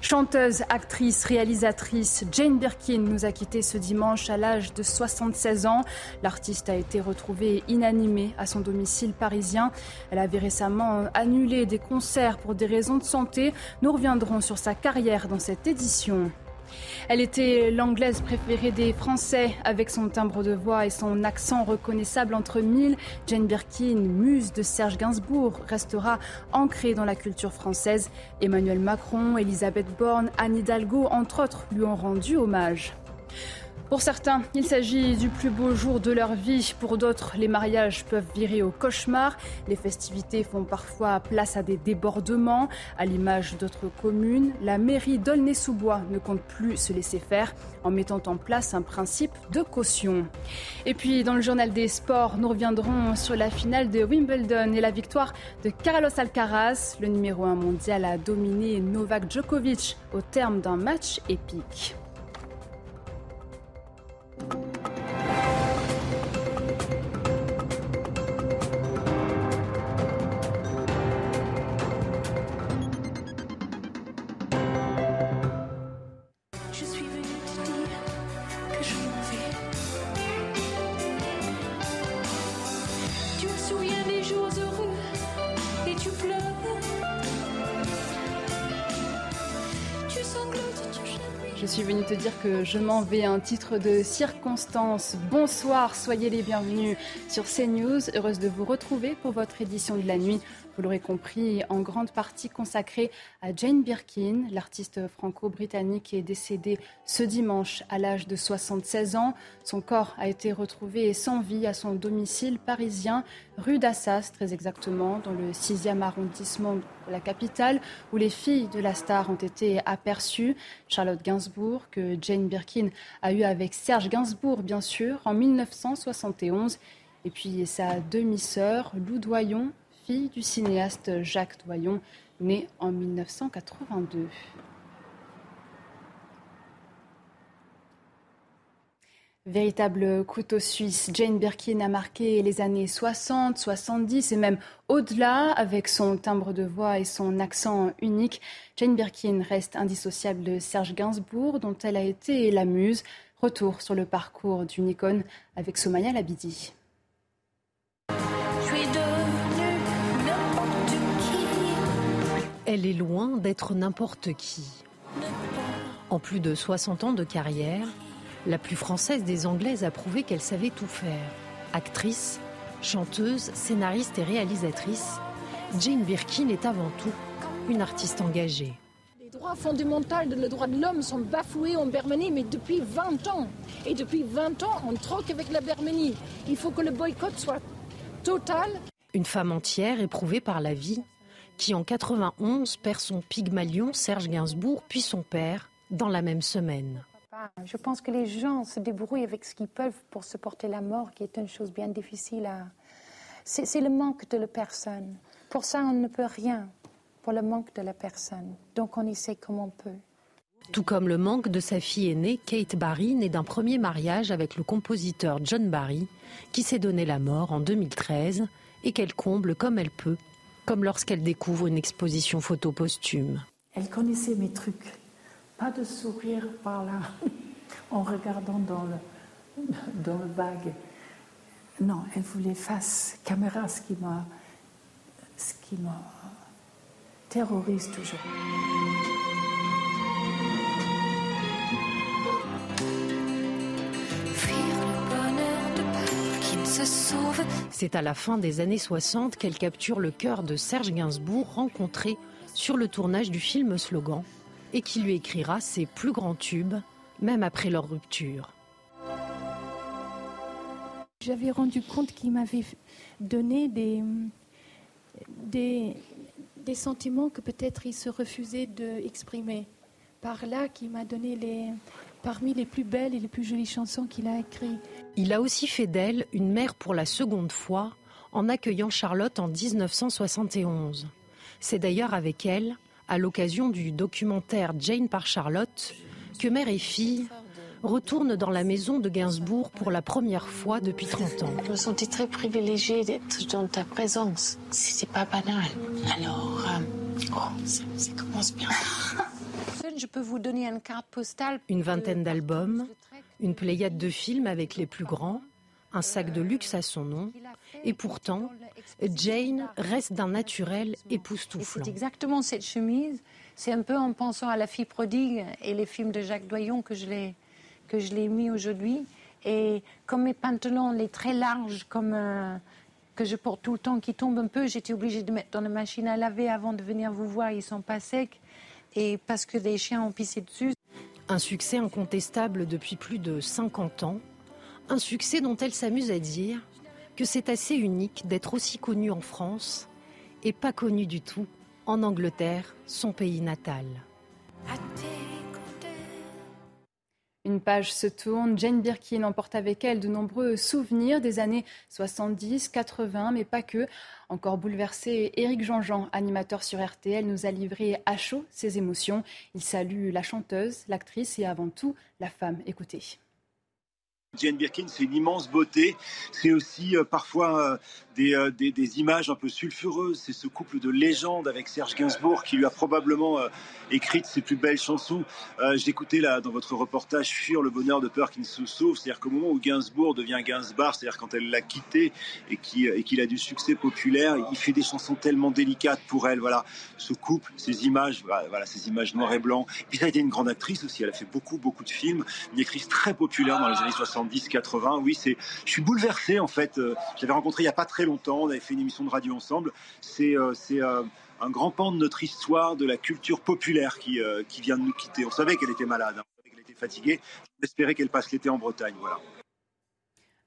Chanteuse, actrice, réalisatrice, Jane Birkin nous a quittés ce dimanche à l'âge de 76 ans. L'artiste a été retrouvée inanimée à son domicile parisien. Elle avait récemment annulé des concerts pour des raisons de santé. Nous reviendrons sur sa carrière dans cette édition. Elle était l'anglaise préférée des Français, avec son timbre de voix et son accent reconnaissable entre mille. Jane Birkin, muse de Serge Gainsbourg, restera ancrée dans la culture française. Emmanuel Macron, Elisabeth Borne, Anne Hidalgo, entre autres, lui ont rendu hommage. Pour certains, il s'agit du plus beau jour de leur vie. Pour d'autres, les mariages peuvent virer au cauchemar. Les festivités font parfois place à des débordements. À l'image d'autres communes, la mairie d'Aulnay-sous-Bois ne compte plus se laisser faire en mettant en place un principe de caution. Et puis, dans le journal des sports, nous reviendrons sur la finale de Wimbledon et la victoire de Carlos Alcaraz. Le numéro 1 mondial a dominé Novak Djokovic au terme d'un match épique. Dire que je m'en vais, un titre de circonstance. Bonsoir, soyez les bienvenus sur CNews. Heureuse de vous retrouver pour votre édition de la nuit. Vous l'aurez compris, en grande partie consacrée à Jane Birkin, l'artiste franco-britannique est décédée ce dimanche à l'âge de 76 ans. Son corps a été retrouvé sans vie à son domicile parisien, rue d'Assas très exactement, dans le 6e arrondissement de la capitale, où les filles de la star ont été aperçues. Charlotte Gainsbourg, que Jane Birkin a eu avec Serge Gainsbourg, bien sûr, en 1971. Et puis sa demi-sœur, Lou Doyon, fille du cinéaste Jacques Doyon, né en 1982. Véritable couteau suisse, Jane Birkin a marqué les années 60, 70 et même au-delà avec son timbre de voix et son accent unique. Jane Birkin reste indissociable de Serge Gainsbourg dont elle a été la muse. Retour sur le parcours d'une icône avec Somaya Labidi. Je suis devenue n'importe qui. Elle est loin d'être n'importe qui. En plus de 60 ans de carrière, la plus française des Anglaises a prouvé qu'elle savait tout faire. Actrice, chanteuse, scénariste et réalisatrice, Jane Birkin est avant tout une artiste engagée. Les droits fondamentaux, les droits de l'homme sont bafoués en Birmanie, mais depuis 20 ans. Et depuis 20 ans, on troque avec la Birmanie. Il faut que le boycott soit total. Une femme entière éprouvée par la vie, qui en 91 perd son Pygmalion Serge Gainsbourg, puis son père, dans la même semaine. Je pense que les gens se débrouillent avec ce qu'ils peuvent pour supporter la mort, qui est une chose bien difficile à. C'est c'est le manque de la personne. Pour ça, on ne peut rien. Pour le manque de la personne. Donc, on essaie comme on peut. Tout comme le manque de sa fille aînée, Kate Barry, née d'un premier mariage avec le compositeur John Barry, qui s'est donné la mort en 2013 et qu'elle comble comme elle peut, comme lorsqu'elle découvre une exposition photo posthume. Elle connaissait mes trucs. Pas de sourire par là, en regardant dans le, dans le vague. Non, elle voulait face caméra, ce qui m'a, ce qui m'a terrorise toujours. Fuir le bonheur de peur qui ne se sauve. C'est à la fin des années 60 qu'elle capture le cœur de Serge Gainsbourg, rencontré sur le tournage du film Slogan, et qui lui écrira ses plus grands tubes, même après leur rupture. J'avais rendu compte qu'il m'avait donné des, des, des sentiments que peut-être il se refusait d'exprimer. Par là, qui m'a donné les, parmi les plus belles et les plus jolies chansons qu'il a écrites. Il a aussi fait d'elle une mère pour la seconde fois en accueillant Charlotte en 1971. C'est d'ailleurs avec elle, à l'occasion du documentaire Jane par Charlotte, que mère et fille retournent dans la maison de Gainsbourg pour la première fois depuis 30 ans. Je me sentais très privilégiée d'être dans ta présence. C'est pas banal. Alors, euh, oh, ça, ça commence bien. Je peux vous donner une carte postale. Une vingtaine d'albums, une pléiade de films avec les plus grands, un sac de luxe à son nom, et pourtant, Jane reste d'un naturel époustouflant. C'est exactement cette chemise. C'est un peu en pensant à la fille prodigue et les films de Jacques Doyon que je l'ai que je l'ai mis aujourd'hui. Et comme mes pantalons, les très larges, comme euh, que je porte tout le temps, qui tombent un peu, j'étais obligée de mettre dans la machine à laver avant de venir vous voir. Ils sont pas secs et parce que des chiens ont pissé dessus. Un succès incontestable depuis plus de 50 ans. Un succès dont elle s'amuse à dire que c'est assez unique d'être aussi connue en France et pas connue du tout en Angleterre, son pays natal. Une page se tourne. Jane Birkin emporte avec elle de nombreux souvenirs des années 70, 80, mais pas que. Encore bouleversé, Éric Jean-Jean, animateur sur RTL, nous a livré à chaud ses émotions. Il salue la chanteuse, l'actrice et avant tout la femme. Écoutez. Jane Birkin, c'est une immense beauté. C'est aussi euh, parfois euh, des, euh, des, images un peu sulfureuses. C'est ce couple de légende avec Serge Gainsbourg qui lui a probablement écrit ses plus belles chansons. J'écoutais là dans votre reportage Fuir le bonheur de peur qui ne se sauve. C'est-à-dire qu'au moment où Gainsbourg devient Gainsbar, c'est-à-dire quand elle l'a quitté et qu'il qu a du succès populaire, il fait des chansons tellement délicates pour elle. Voilà, ce couple, ces images, voilà, ces images noir et blanc. Puis ça a été une grande actrice aussi. Elle a fait beaucoup, beaucoup de films. Une actrice très populaire dans les années 60. 70, 80. Oui, c'est, je suis bouleversé en fait. Euh, J'avais rencontré il n'y a pas très longtemps, on avait fait une émission de radio ensemble. C'est, euh, euh, un grand pan de notre histoire, de la culture populaire qui, euh, vient de nous quitter. On savait qu'elle était malade, hein. on savait qu'elle était fatiguée. J'espérais qu'elle passe l'été en Bretagne. Voilà.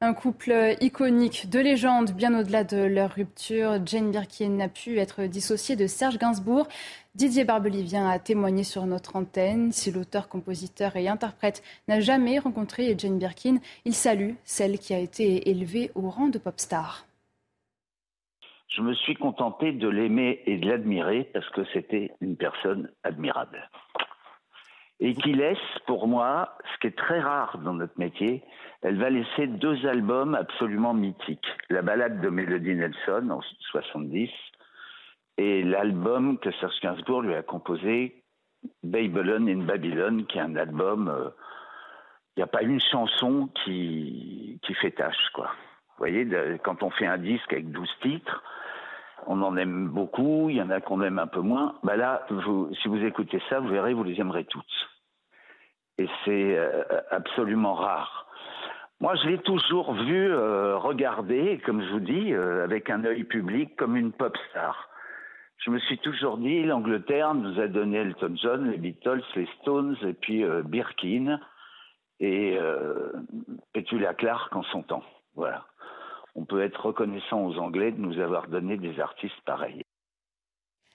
Un couple iconique, de légende, bien au-delà de leur rupture. Jane Birkin n'a pu être dissociée de Serge Gainsbourg. Didier Barbelivien a témoigné sur notre antenne. Si l'auteur, compositeur et interprète n'a jamais rencontré Jane Birkin, il salue celle qui a été élevée au rang de pop star. Je me suis contenté de l'aimer et de l'admirer parce que c'était une personne admirable. Et qui laisse, pour moi, ce qui est très rare dans notre métier, elle va laisser deux albums absolument mythiques. La balade de Melody Nelson en 70 et l'album que Serge Gainsbourg lui a composé, Babylon in Babylon, qui est un album, il euh, n'y a pas une chanson qui, qui fait tâche, quoi. Vous voyez, quand on fait un disque avec 12 titres, on en aime beaucoup, il y en a qu'on aime un peu moins. Bah là, vous, si vous écoutez ça, vous verrez, vous les aimerez toutes. Et c'est euh, absolument rare. Moi, je l'ai toujours vu euh, regarder, comme je vous dis, euh, avec un œil public, comme une pop star je me suis toujours dit, l'Angleterre nous a donné Elton John, les Beatles, les Stones, et puis euh, Birkin, et euh, Petula Clark en son temps. Voilà. On peut être reconnaissant aux Anglais de nous avoir donné des artistes pareils.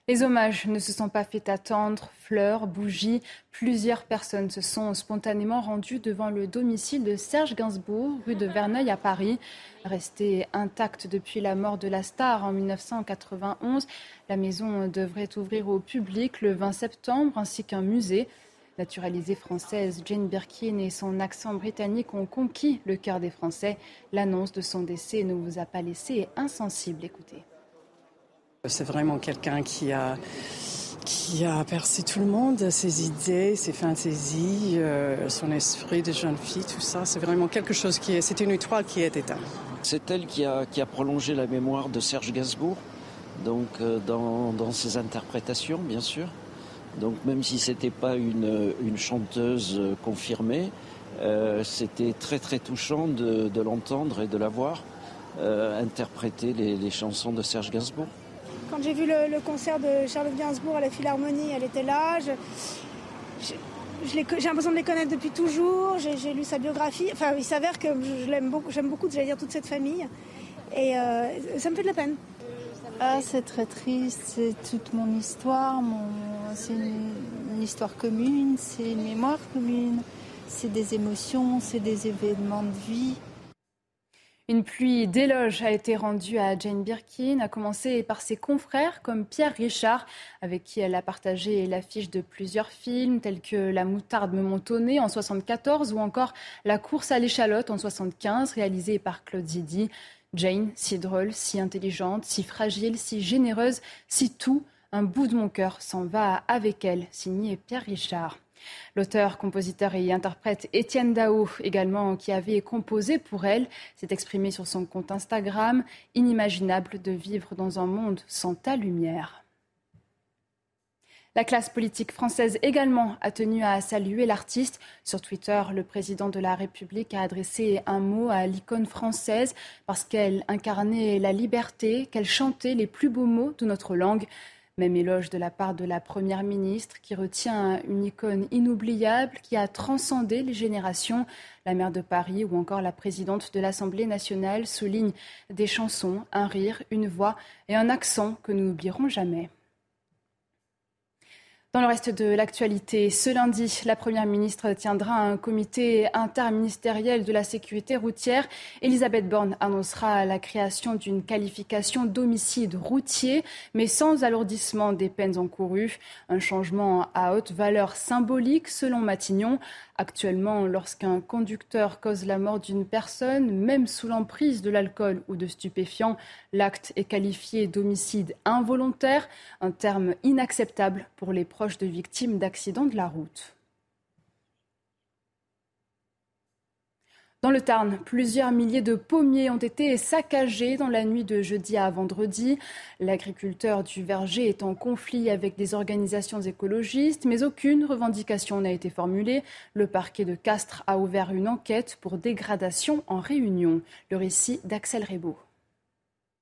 Les hommages ne se sont pas fait attendre. Fleurs, bougies, plusieurs personnes se sont spontanément rendues devant le domicile de Serge Gainsbourg, rue de Verneuil à Paris. Restée intacte depuis la mort de la star en 1991, la maison devrait ouvrir au public le 20 septembre ainsi qu'un musée. Naturalisée française, Jane Birkin et son accent britannique ont conquis le cœur des Français. L'annonce de son décès ne vous a pas laissé insensible. Écoutez. C'est vraiment quelqu'un qui a, qui a percé tout le monde, ses idées, ses fantaisies, euh, son esprit de jeune fille, tout ça. C'est vraiment quelque chose qui est. C'est une étoile qui est éteinte. C'est elle qui a, qui a prolongé la mémoire de Serge Gainsbourg, donc euh, dans, dans, ses interprétations, bien sûr. Donc même si c'était pas une, une chanteuse confirmée, euh, c'était très très touchant de, de l'entendre et de la voir euh, interpréter les, les chansons de Serge Gainsbourg. Quand j'ai vu le, le, concert de Charlotte Gainsbourg à la Philharmonie, elle était là. J'ai l'impression de les connaître depuis toujours. J'ai lu sa biographie. Enfin, il s'avère que je l'aime beaucoup. J'aime beaucoup, j'allais dire, toute cette famille. Et euh, ça me fait de la peine. Ah, c'est très triste, c'est toute mon histoire, mon... c'est une, histoire commune, c'est une mémoire commune, c'est des émotions, c'est des événements de vie. Une pluie d'éloges a été rendue à Jane Birkin, à commencer par ses confrères comme Pierre Richard, avec qui elle a partagé l'affiche de plusieurs films tels que La moutarde me montonnait en 74 ou encore La course à l'échalote en 75, réalisée par Claude Zidi. Jane, si drôle, si intelligente, si fragile, si généreuse, si tout, un bout de mon cœur s'en va avec elle, signé Pierre Richard. L'auteur, compositeur et interprète Étienne Dao, également, qui avait composé pour elle, s'est exprimé sur son compte Instagram Inimaginable de vivre dans un monde sans ta lumière. La classe politique française également a tenu à saluer l'artiste. Sur Twitter, le président de la République a adressé un mot à l'icône française parce qu'elle incarnait la liberté, qu'elle chantait les plus beaux mots de notre langue. Même éloge de la part de la Première ministre qui retient une icône inoubliable qui a transcendé les générations. La maire de Paris ou encore la présidente de l'Assemblée nationale soulignent des chansons, un rire, une voix et un accent que nous n'oublierons jamais. Dans le reste de l'actualité, ce lundi, la Première ministre tiendra un comité interministériel de la sécurité routière. Elisabeth Borne annoncera la création d'une qualification d'homicide routier, mais sans alourdissement des peines encourues. Un changement à haute valeur symbolique, selon Matignon. Actuellement, lorsqu'un conducteur cause la mort d'une personne, même sous l'emprise de l'alcool ou de stupéfiants, l'acte est qualifié d'homicide involontaire, un terme inacceptable pour les proches de victimes d'accidents de la route. Dans le Tarn, plusieurs milliers de pommiers ont été saccagés dans la nuit de jeudi à vendredi. L'agriculteur du verger est en conflit avec des organisations écologistes, mais aucune revendication n'a été formulée. Le parquet de Castres a ouvert une enquête pour dégradation en réunion. Le récit d'Axel Rebaud.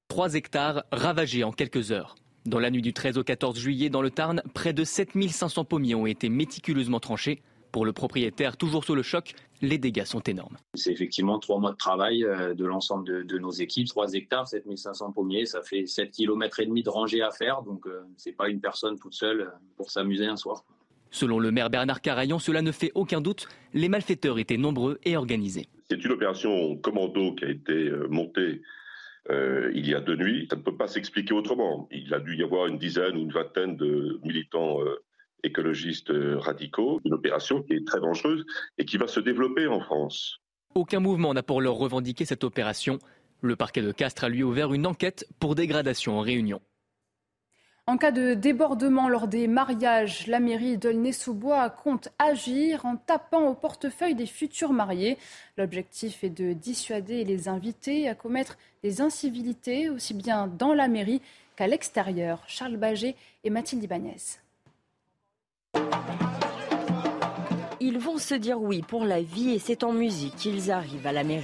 3 hectares ravagés en quelques heures. Dans la nuit du 13 au 14 juillet, dans le Tarn, près de 7500 pommiers ont été méticuleusement tranchés. Pour le propriétaire, toujours sous le choc, les dégâts sont énormes. C'est effectivement trois mois de travail euh, de l'ensemble de, de, nos équipes. 3 hectares, 7500 pommiers, ça fait 7 km et demi de rangée à faire. Donc, euh, c'est pas une personne toute seule euh, pour s'amuser un soir. Selon le maire Bernard Carayon, cela ne fait aucun doute. Les malfaiteurs étaient nombreux et organisés. C'est une opération commando qui a été montée euh, il y a deux nuits. Ça ne peut pas s'expliquer autrement. Il a dû y avoir une dizaine ou une vingtaine de militants euh, écologistes euh, radicaux. Une opération qui est très dangereuse et qui va se développer en France. Aucun mouvement n'a pour l'heure revendiqué cette opération. Le parquet de Castres a lui ouvert une enquête pour dégradation en réunion. En cas de débordement lors des mariages, la mairie d'Aulnay-sous-Bois compte agir en tapant au portefeuille des futurs mariés. L'objectif est de dissuader les invités à commettre des incivilités aussi bien dans la mairie qu'à l'extérieur. Charles Baget et Mathilde Ibanez. Ils vont se dire oui pour la vie et c'est en musique qu'ils arrivent à la mairie.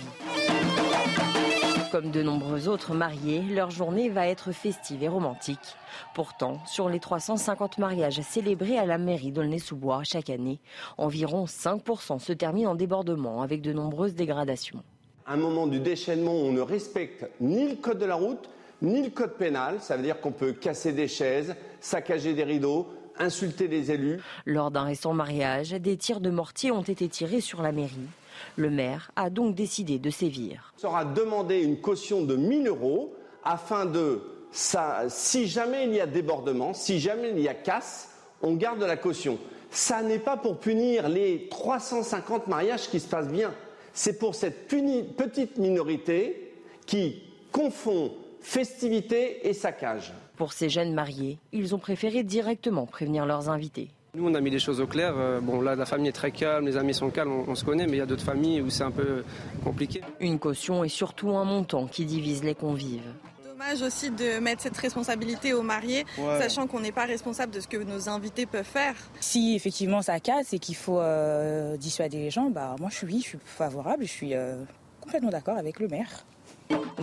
Comme de nombreux autres mariés, leur journée va être festive et romantique. Pourtant, sur les 350 mariages célébrés à la mairie d'Aulnay-sous-Bois chaque année, environ 5% se terminent en débordement avec de nombreuses dégradations. Un moment du déchaînement on ne respecte ni le code de la route, ni le code pénal. Ça veut dire qu'on peut casser des chaises, saccager des rideaux, insulter les élus. Lors d'un récent mariage, des tirs de mortier ont été tirés sur la mairie. Le maire a donc décidé de sévir. Il sera demandé une caution de 1000 euros afin de, ça, si jamais il y a débordement, si jamais il y a casse, on garde la caution. Ça n'est pas pour punir les 350 mariages qui se passent bien. C'est pour cette petite minorité qui confond festivité et saccage. Pour ces jeunes mariés, ils ont préféré directement prévenir leurs invités. Nous, on a mis les choses au clair. Euh, bon, là, la famille est très calme, les amis sont calmes, on, on se connaît, mais il y a d'autres familles où c'est un peu compliqué. Une caution et surtout un montant qui divise les convives. Dommage aussi de mettre cette responsabilité aux mariés, ouais. sachant qu'on n'est pas responsable de ce que nos invités peuvent faire. Si effectivement ça casse et qu'il faut euh, dissuader les gens, bah moi je suis, je suis favorable, je suis euh, complètement d'accord avec le maire.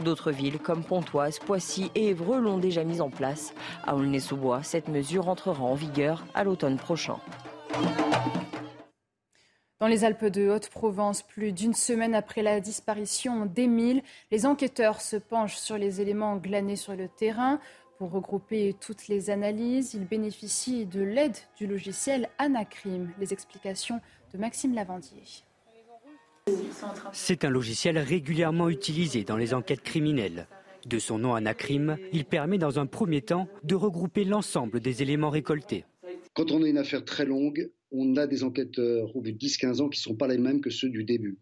D'autres villes comme Pontoise, Poissy et Évreux l'ont déjà mise en place. À Aulnay-sous-Bois, cette mesure entrera en vigueur à l'automne prochain. Dans les Alpes de Haute-Provence, plus d'une semaine après la disparition d'Émile, les enquêteurs se penchent sur les éléments glanés sur le terrain. Pour regrouper toutes les analyses, il bénéficie de l'aide du logiciel Anacrim. Les explications de Maxime Lavandier. C'est un logiciel régulièrement utilisé dans les enquêtes criminelles. De son nom Anacrim, il permet dans un premier temps de regrouper l'ensemble des éléments récoltés. Quand on a une affaire très longue, on a des enquêteurs au bout de 10-15 ans qui ne sont pas les mêmes que ceux du début.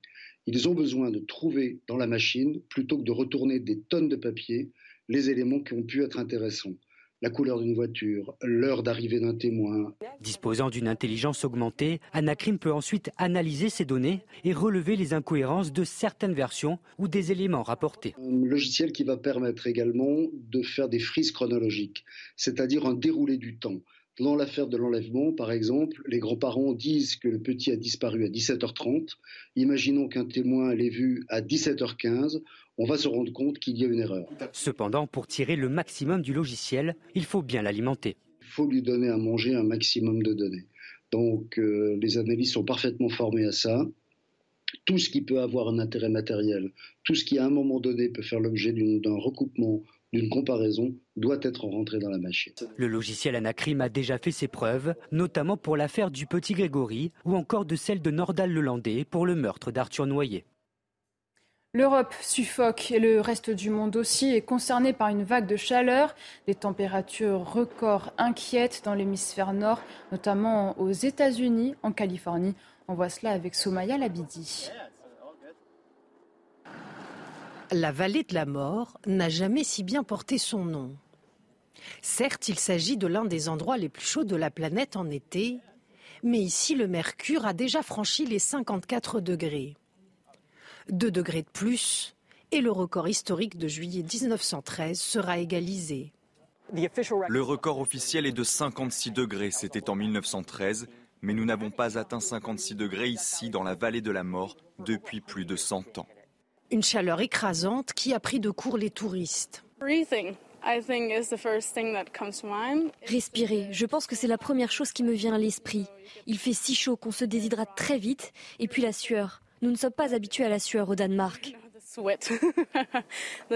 Ils ont besoin de trouver dans la machine, plutôt que de retourner des tonnes de papier, les éléments qui ont pu être intéressants la couleur d'une voiture, l'heure d'arrivée d'un témoin. Disposant d'une intelligence augmentée, Anacrim peut ensuite analyser ces données et relever les incohérences de certaines versions ou des éléments rapportés. Un logiciel qui va permettre également de faire des frises chronologiques, c'est-à-dire un déroulé du temps. Dans l'affaire de l'enlèvement, par exemple, les grands-parents disent que le petit a disparu à 17h30. Imaginons qu'un témoin l'ait vu à 17h15. On va se rendre compte qu'il y a une erreur. Cependant, pour tirer le maximum du logiciel, il faut bien l'alimenter. Il faut lui donner à manger un maximum de données. Donc, euh, les analystes sont parfaitement formés à ça. Tout ce qui peut avoir un intérêt matériel, tout ce qui à un moment donné peut faire l'objet d'un recoupement d'une comparaison doit être rentré dans la machine. Le logiciel Anacrim a déjà fait ses preuves, notamment pour l'affaire du petit Grégory ou encore de celle de Nordal Lelandais pour le meurtre d'Arthur Noyer. L'Europe suffoque et le reste du monde aussi est concerné par une vague de chaleur. Des températures records inquiètent dans l'hémisphère nord, notamment aux États-Unis, en Californie. On voit cela avec Somaya Labidi. La vallée de la mort n'a jamais si bien porté son nom. Certes, il s'agit de l'un des endroits les plus chauds de la planète en été, mais ici le mercure a déjà franchi les 54 degrés. Deux degrés de plus, et le record historique de juillet 1913 sera égalisé. Le record officiel est de 56 degrés, c'était en 1913, mais nous n'avons pas atteint 56 degrés ici dans la vallée de la mort depuis plus de 100 ans. Une chaleur écrasante qui a pris de court les touristes. Respirer, je pense que c'est la première chose qui me vient à l'esprit. Il fait si chaud qu'on se déshydrate très vite, et puis la sueur. Nous ne sommes pas habitués à la sueur au Danemark.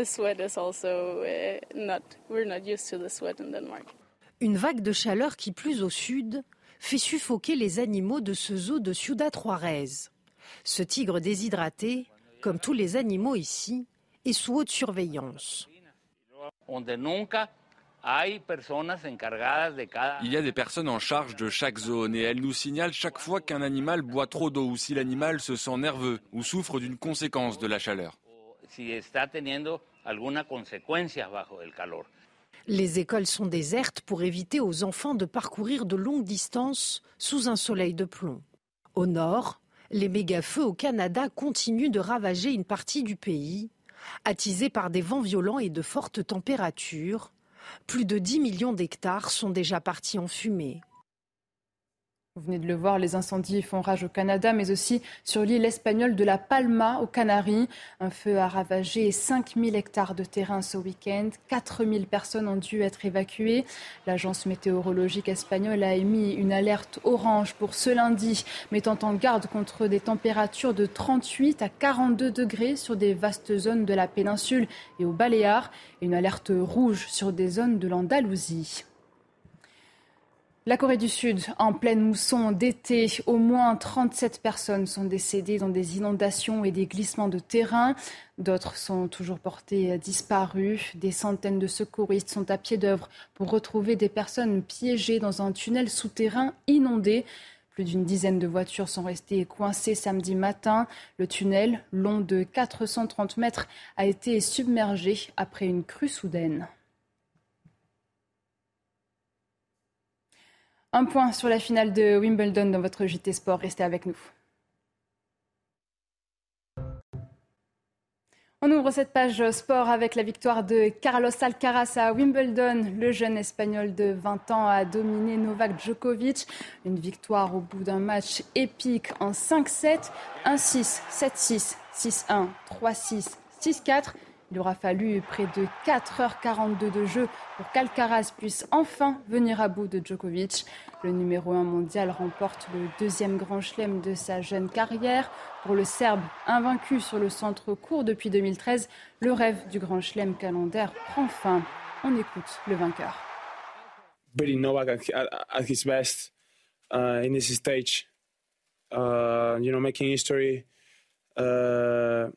Une vague de chaleur qui, plus au sud, fait suffoquer les animaux de ce zoo de Ciudad Juarez. Ce tigre déshydraté comme tous les animaux ici, est sous haute surveillance. Il y a des personnes en charge de chaque zone et elles nous signalent chaque fois qu'un animal boit trop d'eau ou si l'animal se sent nerveux ou souffre d'une conséquence de la chaleur. Les écoles sont désertes pour éviter aux enfants de parcourir de longues distances sous un soleil de plomb. Au nord, les méga-feux au Canada continuent de ravager une partie du pays, attisés par des vents violents et de fortes températures. Plus de 10 millions d'hectares sont déjà partis en fumée. Vous venez de le voir, les incendies font rage au Canada, mais aussi sur l'île espagnole de la Palma, aux Canaries. Un feu a ravagé 5000 hectares de terrain ce week-end. 4000 personnes ont dû être évacuées. L'agence météorologique espagnole a émis une alerte orange pour ce lundi, mettant en garde contre des températures de 38 à 42 degrés sur des vastes zones de la péninsule et aux Baléares, et une alerte rouge sur des zones de l'Andalousie. La Corée du Sud, en pleine mousson d'été, au moins 37 personnes sont décédées dans des inondations et des glissements de terrain. D'autres sont toujours portées disparues. Des centaines de secouristes sont à pied d'œuvre pour retrouver des personnes piégées dans un tunnel souterrain inondé. Plus d'une dizaine de voitures sont restées coincées samedi matin. Le tunnel, long de 430 mètres, a été submergé après une crue soudaine. Un point sur la finale de Wimbledon dans votre JT Sport. Restez avec nous. On ouvre cette page sport avec la victoire de Carlos Alcaraz à Wimbledon. Le jeune espagnol de 20 ans a dominé Novak Djokovic. Une victoire au bout d'un match épique en 5-7, 1-6, 7-6, 6-1, 3-6, 6-4. Il aura fallu près de 4h42 de jeu pour qu'Alcaraz puisse enfin venir à bout de Djokovic. Le numéro 1 mondial remporte le deuxième grand chelem de sa jeune carrière. Pour le Serbe, invaincu sur le centre court depuis 2013, le rêve du grand chelem calendaire prend fin. On écoute le vainqueur. Billy Novak at, his best uh, in this stage. Uh, you know, making history, uh,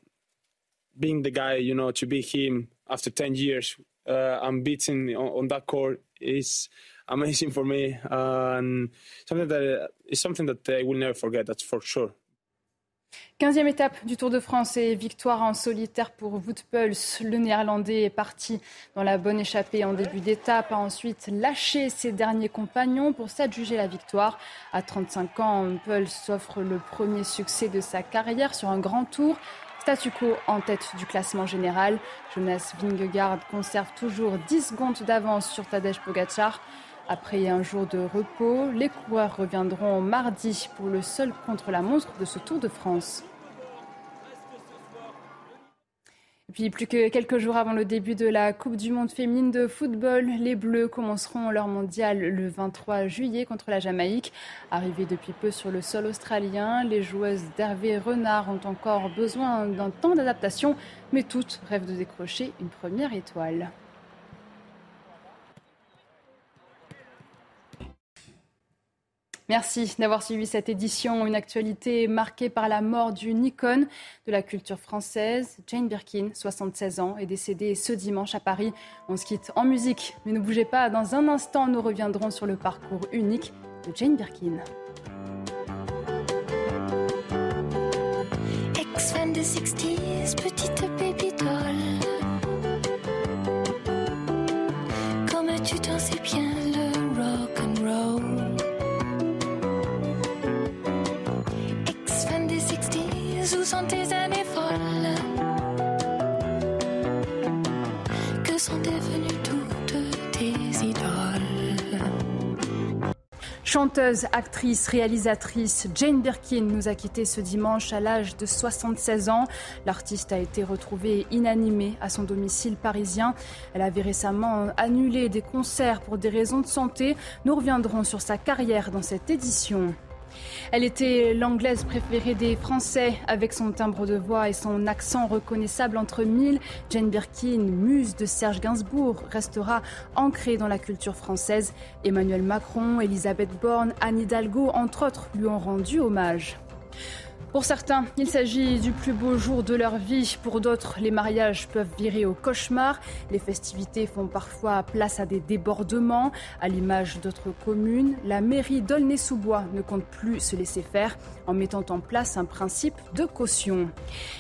being the guy, you know, to be him after 10 years, uh, unbeaten on, on that court is amazing for me. Uh, and something that is something that I will never forget, that's for sure. 15e étape du Tour de France et victoire en solitaire pour Wout Puls. Le néerlandais est parti dans la bonne échappée en début d'étape, a ensuite lâché ses derniers compagnons pour s'adjuger la victoire. À 35 ans, Puls s'offre le premier succès de sa carrière sur un grand tour. Statu quo en tête du classement général. Jonas Vingegaard conserve toujours 10 secondes d'avance sur Tadej Pogacar. Après un jour de repos, les coureurs reviendront mardi pour le seul contre-la-montre de ce Tour de France. Puis plus que quelques jours avant le début de la Coupe du Monde féminine de football, les Bleus commenceront leur mondial le 23 juillet contre la Jamaïque. Arrivées depuis peu sur le sol australien, les joueuses d'Hervé Renard ont encore besoin d'un temps d'adaptation, mais toutes rêvent de décrocher une première étoile. Merci d'avoir suivi cette édition, une actualité marquée par la mort d'une icône de la culture française. Jane Birkin, 76 ans, est décédée ce dimanche à Paris. On se quitte en musique, mais ne bougez pas, dans un instant, nous reviendrons sur le parcours unique de Jane Birkin. Ex-fan de 60s, petite Chanteuse, actrice, réalisatrice, Jane Birkin nous a quittés ce dimanche à l'âge de 76 ans. L'artiste a été retrouvée inanimée à son domicile parisien. Elle avait récemment annulé des concerts pour des raisons de santé. Nous reviendrons sur sa carrière dans cette édition. Elle était l'anglaise préférée des Français, avec son timbre de voix et son accent reconnaissable entre mille. Jane Birkin, muse de Serge Gainsbourg, restera ancrée dans la culture française. Emmanuel Macron, Elisabeth Borne, Anne Hidalgo, entre autres, lui ont rendu hommage. Pour certains, il s'agit du plus beau jour de leur vie. Pour d'autres, les mariages peuvent virer au cauchemar. Les festivités font parfois place à des débordements. À l'image d'autres communes, la mairie d'Aulnay-sous-Bois ne compte plus se laisser faire en mettant en place un principe de caution.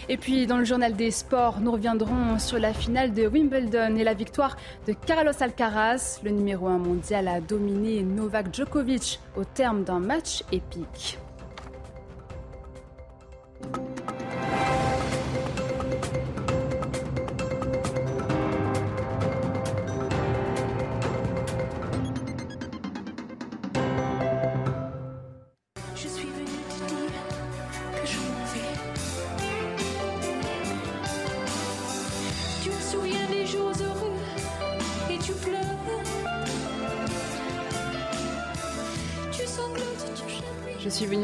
Et puis, dans le journal des sports, nous reviendrons sur la finale de Wimbledon et la victoire de Carlos Alcaraz. Le numéro 1 mondial a dominé Novak Djokovic au terme d'un match épique.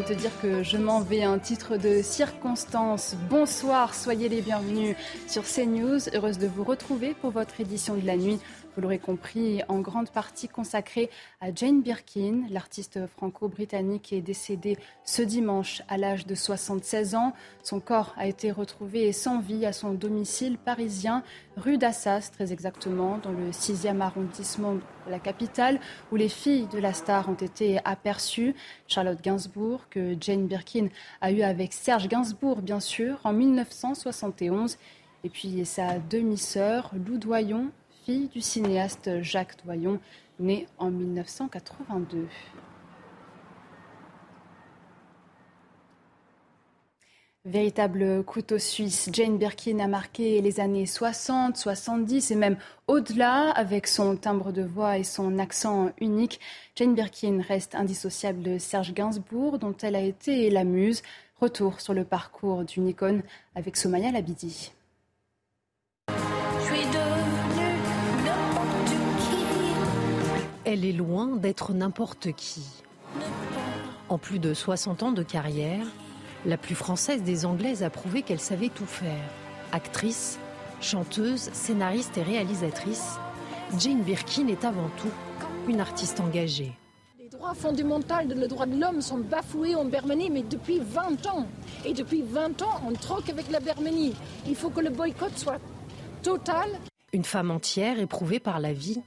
Te dire que je m'en vais, un titre de circonstance. Bonsoir, soyez les bienvenus sur CNews. Heureuse de vous retrouver pour votre édition de la nuit. Vous l'aurez compris, en grande partie consacrée à Jane Birkin, l'artiste franco-britannique est décédée ce dimanche à l'âge de 76 ans. Son corps a été retrouvé sans vie à son domicile parisien, rue d'Assas très exactement, dans le 6e arrondissement de la capitale, où les filles de la star ont été aperçues. Charlotte Gainsbourg, que Jane Birkin a eu avec Serge Gainsbourg, bien sûr, en 1971. Et puis sa demi-sœur, Lou Doyon, du cinéaste Jacques Doyon, né en 1982. Véritable couteau suisse, Jane Birkin a marqué les années 60, 70 et même au-delà avec son timbre de voix et son accent unique. Jane Birkin reste indissociable de Serge Gainsbourg dont elle a été la muse. Retour sur le parcours d'une icône avec Somaya Labidi. Elle est loin d'être n'importe qui. En plus de 60 ans de carrière, la plus française des Anglaises a prouvé qu'elle savait tout faire. Actrice, chanteuse, scénariste et réalisatrice, Jane Birkin est avant tout une artiste engagée. Les droits fondamentaux, les droits de l'homme sont bafoués en Birmanie, mais depuis 20 ans. Et depuis 20 ans, on troque avec la Birmanie. Il faut que le boycott soit total. Une femme entière éprouvée par la vie,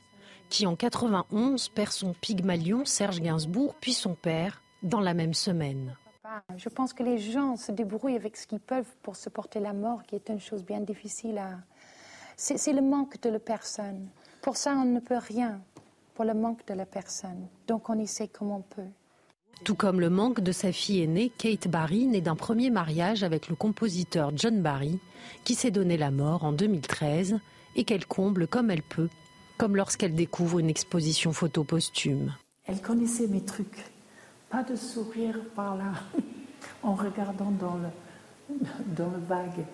qui en 91 perd son Pygmalion Serge Gainsbourg, puis son père, dans la même semaine. Je pense que les gens se débrouillent avec ce qu'ils peuvent pour supporter la mort, qui est une chose bien difficile à. C'est le manque de la personne. Pour ça, on ne peut rien, pour le manque de la personne. Donc on essaie comme on peut. Tout comme le manque de sa fille aînée, Kate Barry, née d'un premier mariage avec le compositeur John Barry, qui s'est donné la mort en 2013 et qu'elle comble comme elle peut, comme lorsqu'elle découvre une exposition photo posthume. Elle connaissait mes trucs. Pas de sourire par là, en regardant dans le, dans le vague.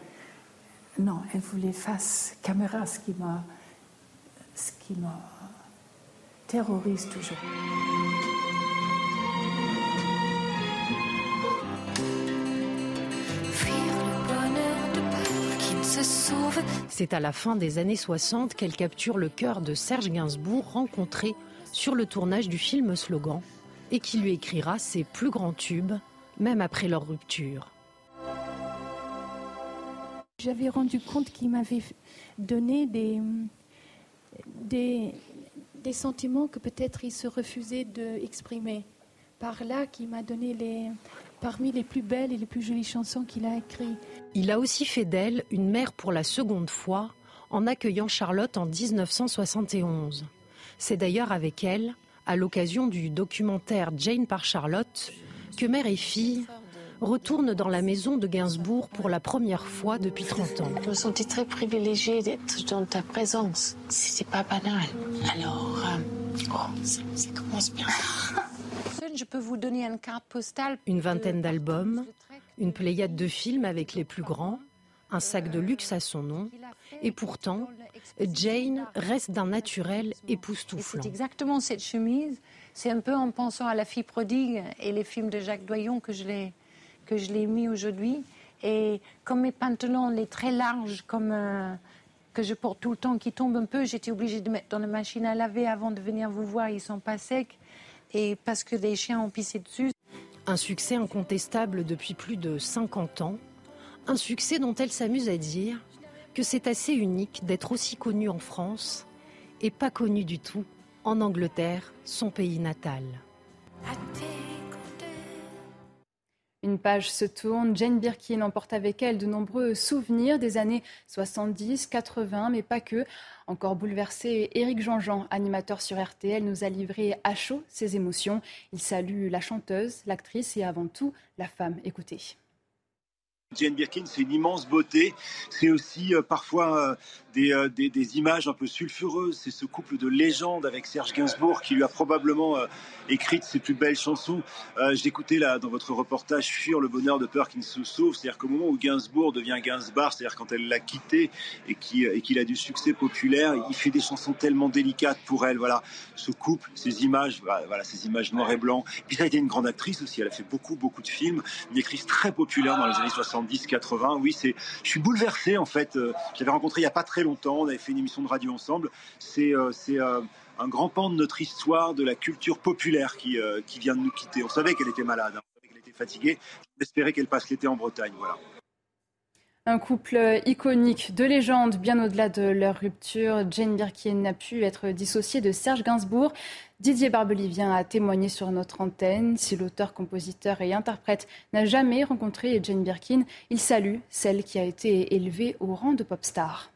Non, elle voulait face caméra, ce qui m'a, ce terrorise toujours. C'est à la fin des années 60 qu'elle capture le cœur de Serge Gainsbourg, rencontré sur le tournage du film Slogan, et qui lui écrira ses plus grands tubes, même après leur rupture. J'avais rendu compte qu'il m'avait donné des, sentiments que peut-être il se refusait d'exprimer. Par là, qui m'a donné les, parmi les plus belles et les plus jolies chansons qu'il a écrites. Il a aussi fait d'elle une mère pour la seconde fois en accueillant Charlotte en 1971. C'est d'ailleurs avec elle, à l'occasion du documentaire Jane par Charlotte, que mère et fille retournent dans la maison de Gainsbourg pour la première fois depuis 30 ans. Je me sentais très privilégiée d'être dans ta présence. C'est pas banal. Alors, euh, oh, ça, ça commence bien. Je peux vous donner une carte postale. Une vingtaine d'albums, une pléiade de films avec les plus grands, un sac de luxe à son nom, et pourtant, Jane reste d'un naturel époustouflant. C'est exactement cette chemise. C'est un peu en pensant à La fille prodigue et les films de Jacques Doyon que je l'ai que je l'ai mis aujourd'hui. Et comme mes pantalons, les très larges, comme euh, que je porte tout le temps, qui tombent un peu, j'étais obligée de mettre dans la machine à laver avant de venir vous voir. Ils sont pas secs et parce que des chiens ont pissé dessus. Un succès incontestable depuis plus de 50 ans, un succès dont elle s'amuse à dire que c'est assez unique d'être aussi connue en France et pas connue du tout en Angleterre, son pays natal. Une page se tourne. Jane Birkin emporte avec elle de nombreux souvenirs des années 70, 80, mais pas que. Encore bouleversé, Éric Jean-Jean, animateur sur RTL, nous a livré à chaud ses émotions. Il salue la chanteuse, l'actrice et avant tout la femme. Écoutez. Jane Birkin, c'est une immense beauté. C'est aussi euh, parfois euh, des, euh, des, images un peu sulfureuses. C'est ce couple de légende avec Serge Gainsbourg qui lui a probablement écrit ses plus belles chansons. J'écoutais là dans votre reportage Fuir le bonheur de peur qui se sauve. C'est-à-dire qu'au moment où Gainsbourg devient Gainsbar, c'est-à-dire quand elle l'a quitté et qu'il a du succès populaire, il fait des chansons tellement délicates pour elle. Voilà, ce couple, ces images, voilà, ces images noir et blanc. Puis ça a été une grande actrice aussi. Elle a fait beaucoup, beaucoup de films. Une actrice très populaire dans les années 60. 70, 80. Oui, c'est, je suis bouleversé en fait. Euh, je l'avais rencontré il n'y a pas très longtemps. On avait fait une émission de radio ensemble. C'est, euh, c'est euh, un grand pan de notre histoire, de la culture populaire qui, qui vient de nous quitter. On savait qu'elle était malade, hein. on savait qu'elle était fatiguée. J'espérais qu'elle passe l'été en Bretagne. Voilà. Un couple iconique, de légende, bien au-delà de leur rupture. Jane Birkin n'a pu être dissociée de Serge Gainsbourg. Didier Barbelivien a témoigné sur notre antenne. Si l'auteur, compositeur et interprète n'a jamais rencontré Jane Birkin, il salue celle qui a été élevée au rang de pop star.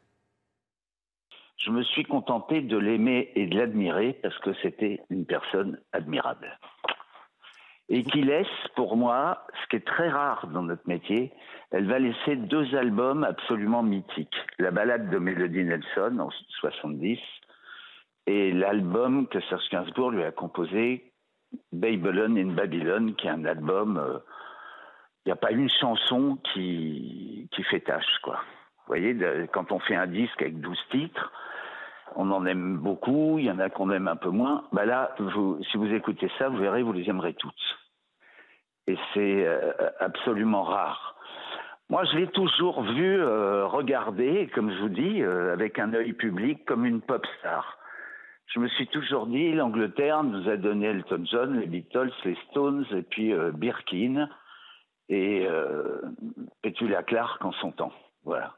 Je me suis contenté de l'aimer et de l'admirer parce que c'était une personne admirable. Et qui laisse, pour moi, ce qui est très rare dans notre métier, elle va laisser deux albums absolument mythiques. La balade de Melody Nelson en 70 et l'album que Serge Gainsbourg lui a composé, Babylon in Babylon, qui est un album, il euh, n'y a pas une chanson qui, qui fait tâche, quoi. Vous voyez, quand on fait un disque avec 12 titres, on en aime beaucoup, il y en a qu'on aime un peu moins. Bah là, si vous écoutez ça, vous verrez, vous les aimerez toutes. Et c'est euh, absolument rare. Moi, je l'ai toujours vu euh, regarder, comme je vous dis, avec un œil public comme une pop star. Je me suis toujours dit, l'Angleterre nous a donné Elton John, les Beatles, les Stones et puis euh, Birkin et euh, Petula Clark en son temps. Voilà.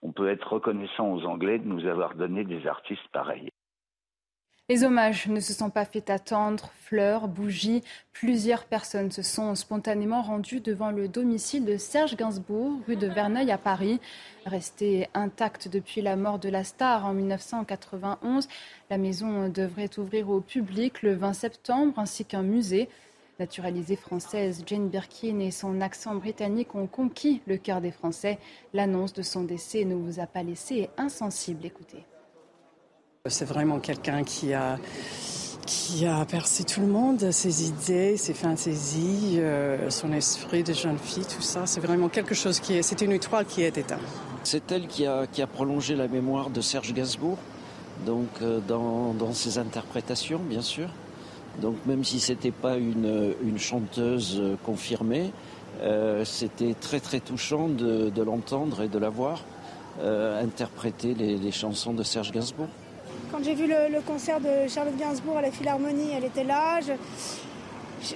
On peut être reconnaissant aux Anglais de nous avoir donné des artistes pareils. Les hommages ne se sont pas fait attendre. Fleurs, bougies, plusieurs personnes se sont spontanément rendues devant le domicile de Serge Gainsbourg, rue de Verneuil à Paris. Resté intacte depuis la mort de la star en 1991, la maison devrait ouvrir au public le 20 septembre ainsi qu'un musée. Naturalisée française, Jane Birkin et son accent britannique ont conquis le cœur des Français. L'annonce de son décès ne vous a pas laissé insensible. Écoutez. C'est vraiment quelqu'un qui a, percé tout le monde, ses idées, ses fantaisies, euh, son esprit de jeune fille, tout ça. C'est vraiment quelque chose qui est. C'est une étoile qui est éteinte. C'est elle qui a, prolongé la mémoire de Serge Gainsbourg, donc euh, dans, ses interprétations, bien sûr. Donc même si c'était pas une, chanteuse confirmée, euh, c'était très très touchant de, l'entendre et de la voir interpréter les chansons de Serge Gainsbourg. Quand j'ai vu le, concert de Charlotte Gainsbourg à la Philharmonie, elle était là. Je, je,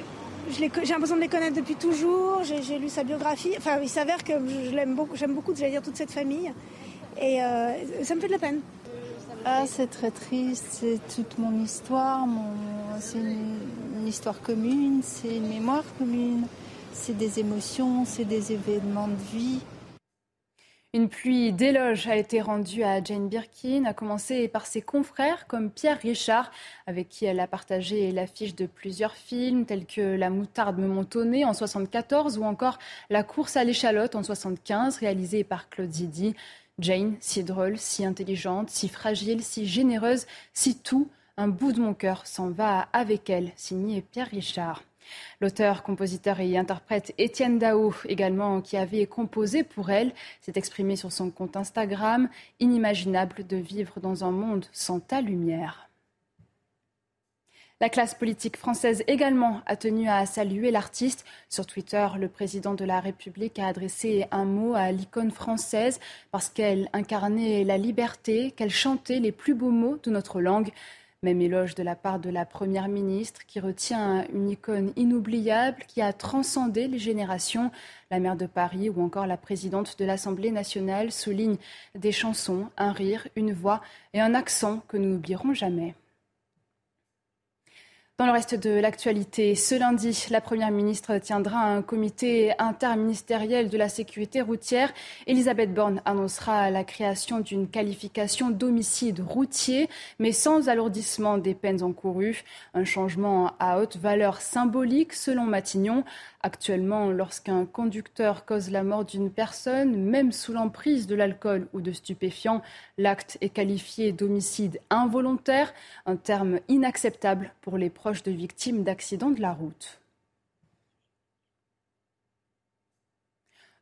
j'ai l'impression de les connaître depuis toujours. J'ai lu sa biographie. Enfin, il s'avère que je beaucoup. J'aime beaucoup, j'allais dire, toute cette famille. Et euh, ça me fait de la peine. Ah, c'est très triste. C'est toute mon histoire. Mon... C'est une histoire commune. C'est une mémoire commune. C'est des émotions. C'est des événements de vie. Une pluie d'éloges a été rendue à Jane Birkin, à commencer par ses confrères comme Pierre Richard, avec qui elle a partagé l'affiche de plusieurs films tels que La moutarde me montonnait en 74 ou encore La course à l'échalote en 75, réalisée par Claude Zidi. Jane, si drôle, si intelligente, si fragile, si généreuse, si tout, un bout de mon cœur s'en va avec elle, signé Pierre Richard. L'auteur, compositeur et interprète Étienne Dao, également, qui avait composé pour elle, s'est exprimé sur son compte Instagram Inimaginable de vivre dans un monde sans ta lumière. La classe politique française également a tenu à saluer l'artiste. Sur Twitter, le président de la République a adressé un mot à l'icône française parce qu'elle incarnait la liberté, qu'elle chantait les plus beaux mots de notre langue. Même éloge de la part de la Première ministre qui retient une icône inoubliable qui a transcendé les générations. La maire de Paris ou encore la présidente de l'Assemblée nationale soulignent des chansons, un rire, une voix et un accent que nous n'oublierons jamais. Dans le reste de l'actualité, ce lundi, la Première ministre tiendra un comité interministériel de la sécurité routière. Elisabeth Borne annoncera la création d'une qualification d'homicide routier, mais sans alourdissement des peines encourues. Un changement à haute valeur symbolique, selon Matignon. Actuellement, lorsqu'un conducteur cause la mort d'une personne, même sous l'emprise de l'alcool ou de stupéfiants, l'acte est qualifié d'homicide involontaire, un terme inacceptable pour les proches de victimes d'accidents de la route.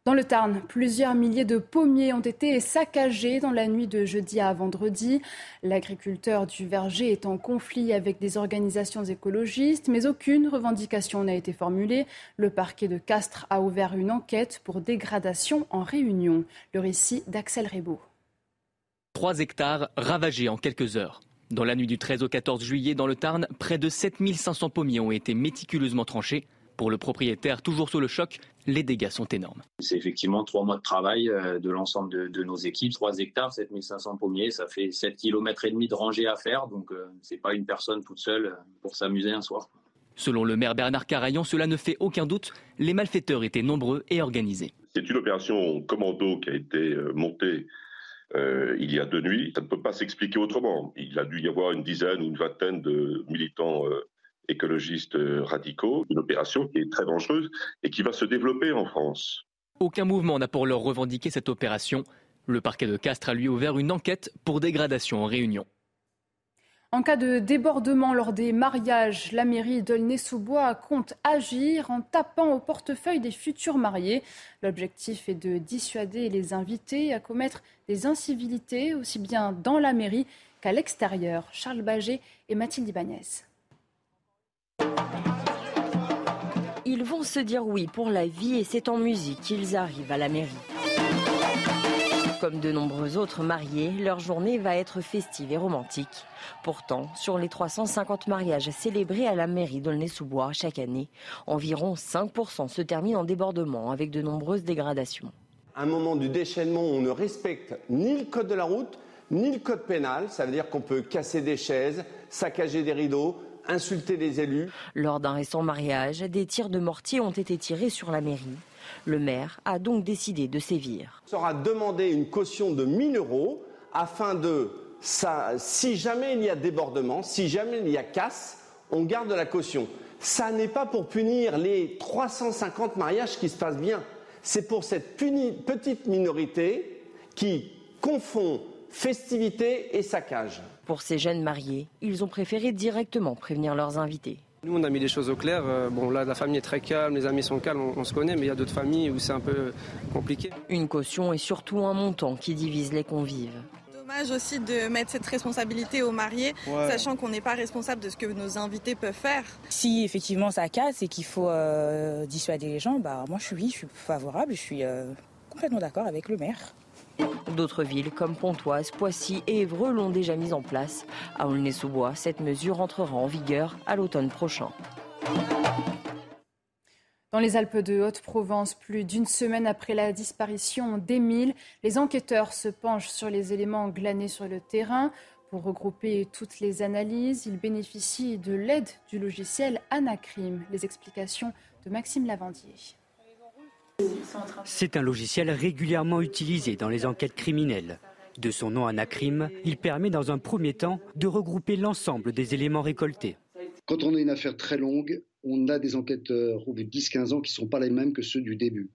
Dans le Tarn, plusieurs milliers de pommiers ont été saccagés dans la nuit de jeudi à vendredi. L'agriculteur du verger est en conflit avec des organisations écologistes, mais aucune revendication n'a été formulée. Le parquet de Castres a ouvert une enquête pour dégradation en réunion. Le récit d'Axel Rebaud. Trois hectares ravagés en quelques heures. Dans la nuit du 13 au 14 juillet, dans le Tarn, près de 7500 pommiers ont été méticuleusement tranchés. Pour le propriétaire, toujours sous le choc, les dégâts sont énormes. C'est effectivement trois mois de travail de l'ensemble de, de, nos équipes. 3 hectares, 7500 pommiers, ça fait 7 km et demi de rangées à faire. Donc, euh, c'est pas une personne toute seule pour s'amuser un soir. Selon le maire Bernard Carayon, cela ne fait aucun doute. Les malfaiteurs étaient nombreux et organisés. C'est une opération commando qui a été montée euh, il y a deux nuits. Ça ne peut pas s'expliquer autrement. Il a dû y avoir une dizaine ou une vingtaine de militants euh, écologistes radicaux, une opération qui est très dangereuse et qui va se développer en France. Aucun mouvement n'a pour l'heure revendiqué cette opération. Le parquet de Castres a lui ouvert une enquête pour dégradation en réunion. En cas de débordement lors des mariages, la mairie d'Aulnay-sous-Bois compte agir en tapant au portefeuille des futurs mariés. L'objectif est de dissuader les invités à commettre des incivilités aussi bien dans la mairie qu'à l'extérieur. Charles Baget et Mathilde Ibanez. Ils vont se dire oui pour la vie et c'est en musique qu'ils arrivent à la mairie. Comme de nombreux autres mariés, leur journée va être festive et romantique. Pourtant, sur les 350 mariages célébrés à la mairie d'Aulnay-sous-Bois chaque année, environ 5% se terminent en débordement avec de nombreuses dégradations. un moment du déchaînement on ne respecte ni le code de la route, ni le code pénal. Ça veut dire qu'on peut casser des chaises, saccager des rideaux, insulter les élus. Lors d'un récent mariage, des tirs de mortier ont été tirés sur la mairie. Le maire a donc décidé de sévir. On sera demandé une caution de 1000 euros afin de, ça, si jamais il y a débordement, si jamais il y a casse, on garde la caution. Ça n'est pas pour punir les 350 mariages qui se passent bien. C'est pour cette puni- petite minorité qui confond festivité et saccage. Pour ces jeunes mariés, ils ont préféré directement prévenir leurs invités. Nous, on a mis les choses au clair. Euh, Bon, là, la famille est très calme, les amis sont calmes, on, on se connaît, mais il y a d'autres familles où c'est un peu compliqué. Une caution et surtout un montant qui divise les convives. Dommage aussi de mettre cette responsabilité aux mariés, Ouais. sachant qu'on n'est pas responsable de ce que nos invités peuvent faire. Si effectivement ça casse et qu'il faut euh, dissuader les gens, bah moi je suis, je suis favorable, je suis euh, complètement d'accord avec le maire. D'autres villes comme Pontoise, Poissy et Évreux l'ont déjà mise en place. À Aulnay-sous-Bois, cette mesure entrera en vigueur à l'automne prochain. Dans les Alpes de Haute-Provence, plus d'une semaine après la disparition d'Émile, les enquêteurs se penchent sur les éléments glanés sur le terrain. Pour regrouper toutes les analyses, ils bénéficient de l'aide du logiciel Anacrim. Les explications de Maxime Lavandier. C'est un logiciel régulièrement utilisé dans les enquêtes criminelles. De son nom Anacrim, il permet dans un premier temps de regrouper l'ensemble des éléments récoltés. Quand on a une affaire très longue, on a des enquêteurs au bout de 10-15 ans qui ne sont pas les mêmes que ceux du début.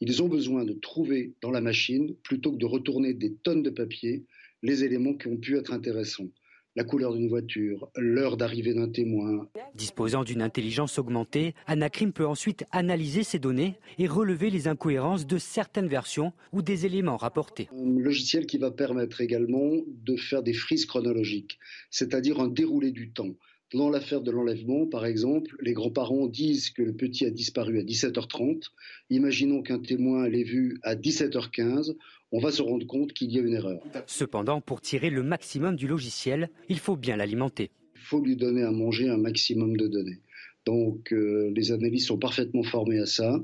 Ils ont besoin de trouver dans la machine, plutôt que de retourner des tonnes de papier, les éléments qui ont pu être intéressants. La couleur d'une voiture, l'heure d'arrivée d'un témoin. Disposant d'une intelligence augmentée, Anacrim peut ensuite analyser ces données et relever les incohérences de certaines versions ou des éléments rapportés. Un logiciel qui va permettre également de faire des frises chronologiques, c'est-à-dire un déroulé du temps. Dans l'affaire de l'enlèvement, par exemple, les grands-parents disent que le petit a disparu à 17h30. Imaginons qu'un témoin l'ait vu à 17h15. On va se rendre compte qu'il y a une erreur. Cependant, pour tirer le maximum du logiciel, il faut bien l'alimenter. Il faut lui donner à manger un maximum de données. Donc euh, les analystes sont parfaitement formés à ça.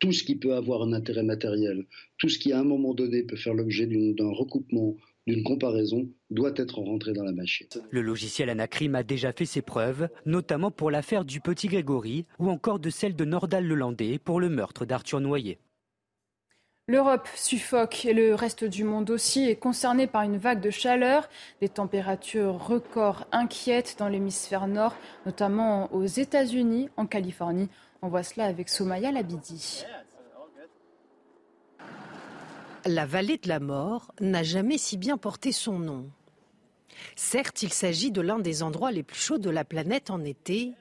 Tout ce qui peut avoir un intérêt matériel, tout ce qui à un moment donné peut faire l'objet d'un recoupement, d'une comparaison, doit être rentré dans la machine. Le logiciel Anacrim a déjà fait ses preuves, notamment pour l'affaire du petit Grégory ou encore de celle de Nordal-Lelandais pour le meurtre d'Arthur Noyer. L'Europe suffoque et le reste du monde aussi est concerné par une vague de chaleur. Des températures records inquiètent dans l'hémisphère nord, notamment aux États-Unis, en Californie. On voit cela avec Somaya Labidi. La vallée de la mort n'a jamais si bien porté son nom. Certes, il s'agit de l'un des endroits les plus chauds de la planète en été,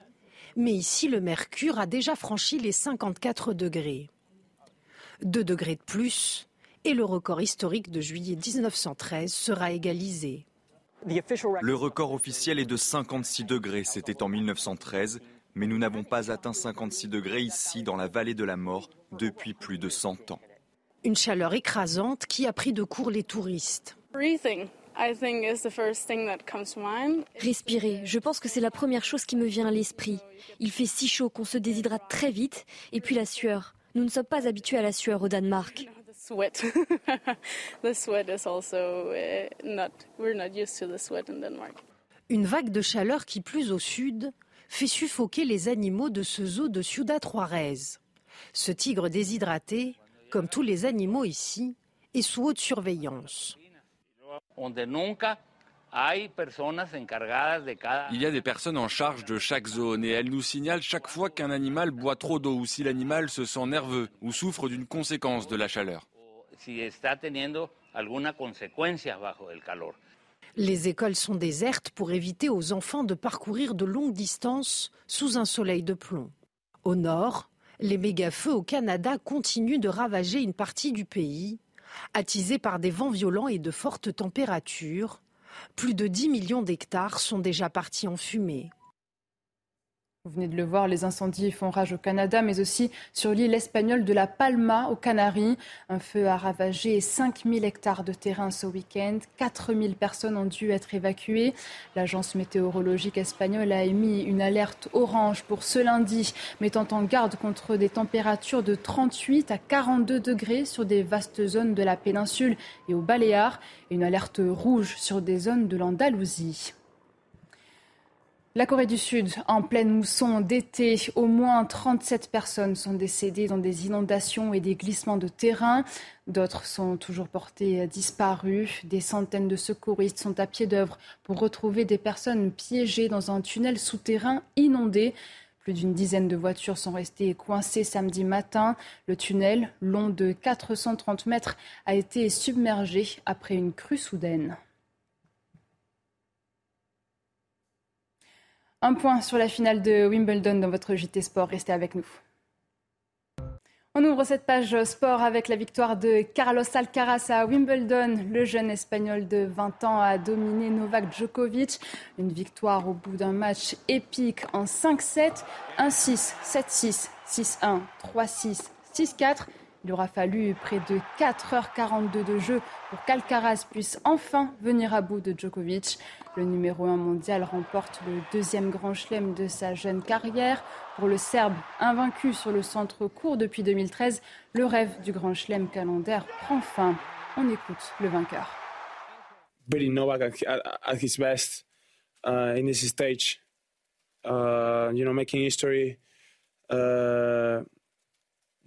mais ici le mercure a déjà franchi les 54 degrés. 2 degrés de plus, et le record historique de juillet 1913 sera égalisé. Le record officiel est de 56 degrés, c'était en 1913, mais nous n'avons pas atteint 56 degrés ici dans la vallée de la mort depuis plus de 100 ans. Une chaleur écrasante qui a pris de court les touristes. Breathing, I think, is the first thing that comes to mind. Respirer, je pense que c'est la première chose qui me vient à l'esprit. Il fait si chaud qu'on se déshydrate très vite, et puis la sueur. Nous ne sommes pas habitués à la sueur au Danemark. The sweat. the sweat is also not, we're not used to the sweat in Denmark. Une vague de chaleur qui, plus au sud, fait suffoquer les animaux de ce zoo de Ciudad Juarez. Ce tigre déshydraté, comme tous les animaux ici, est sous haute surveillance. Il y a des personnes en charge de chaque zone et elles nous signalent chaque fois qu'un animal boit trop d'eau ou si l'animal se sent nerveux ou souffre d'une conséquence de la chaleur. Les écoles sont désertes pour éviter aux enfants de parcourir de longues distances sous un soleil de plomb. Au nord, les méga-feux au Canada continuent de ravager une partie du pays, attisés par des vents violents et de fortes températures. Plus de 10 millions d'hectares sont déjà partis en fumée. Vous venez de le voir, les incendies font rage au Canada, mais aussi sur l'île espagnole de la Palma, aux Canaries. Un feu a ravagé 5000 hectares de terrain ce week-end. 4000 personnes ont dû être évacuées. L'agence météorologique espagnole a émis une alerte orange pour ce lundi, mettant en garde contre des températures de 38 à 42 degrés sur des vastes zones de la péninsule et aux Baléares, et une alerte rouge sur des zones de l'Andalousie. La Corée du Sud, en pleine mousson d'été, au moins 37 personnes sont décédées dans des inondations et des glissements de terrain. D'autres sont toujours portées disparues. Des centaines de secouristes sont à pied d'œuvre pour retrouver des personnes piégées dans un tunnel souterrain inondé. Plus d'une dizaine de voitures sont restées coincées samedi matin. Le tunnel, long de 430 mètres, a été submergé après une crue soudaine. Un point sur la finale de Wimbledon dans votre JT Sport. Restez avec nous. On ouvre cette page sport avec la victoire de Carlos Alcaraz à Wimbledon. Le jeune espagnol de 20 ans a dominé Novak Djokovic. Une victoire au bout d'un match épique en 5-7, 1-6, 7-6, 6-1, 3-6, 6-4. Il aura fallu près de 4h42 de jeu pour qu'Alcaraz puisse enfin venir à bout de Djokovic. Le numéro 1 mondial remporte le deuxième grand chelem de sa jeune carrière. Pour le Serbe, invaincu sur le centre court depuis 2013, le rêve du grand chelem calendaire prend fin. On écoute le vainqueur. Novak at, his best uh, in this stage, uh, you know, making history. Uh,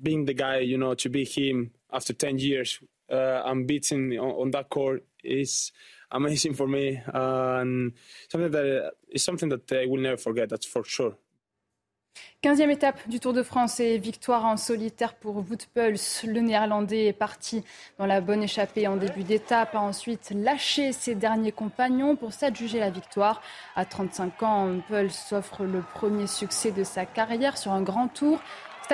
being the guy, you know, to be him after 10 years uh, unbeaten on, on that court is amazing for me uh, and something that is something that I will never forget, that's for sure. 15e étape du Tour de France et victoire en solitaire pour Wout Puls. Le Néerlandais est parti dans la bonne échappée en début d'étape, a ensuite lâché ses derniers compagnons pour s'adjuger la victoire. À 35 ans, Puls s'offre le premier succès de sa carrière sur un grand tour.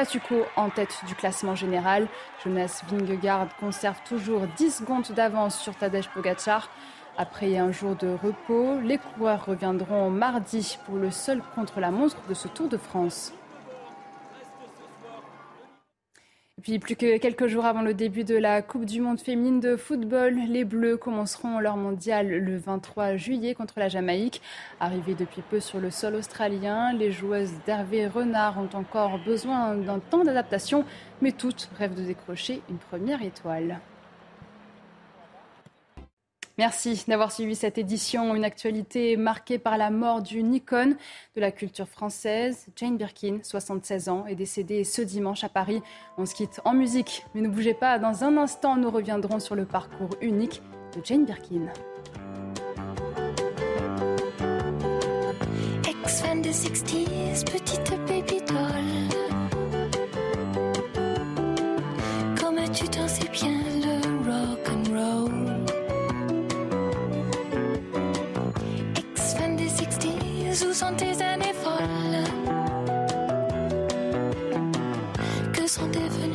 Statu en tête du classement général. Jonas Vingegaard conserve toujours 10 secondes d'avance sur Tadej Pogacar. Après un jour de repos, les coureurs reviendront mardi pour le seul contre-la-montre de ce Tour de France. Puis plus que quelques jours avant le début de la Coupe du Monde féminine de football, les Bleus commenceront leur mondial le 23 juillet contre la Jamaïque. Arrivées depuis peu sur le sol australien, les joueuses d'Hervé Renard ont encore besoin d'un temps d'adaptation, mais toutes rêvent de décrocher une première étoile. Merci d'avoir suivi cette édition, une actualité marquée par la mort d'une icône de la culture française. Jane Birkin, 76 ans, est décédée ce dimanche à Paris. On se quitte en musique, mais ne bougez pas, dans un instant, nous reviendrons sur le parcours unique de Jane Birkin. Ex-fan des 60s, petite baby. Où sont tes années folles. Que sont devenues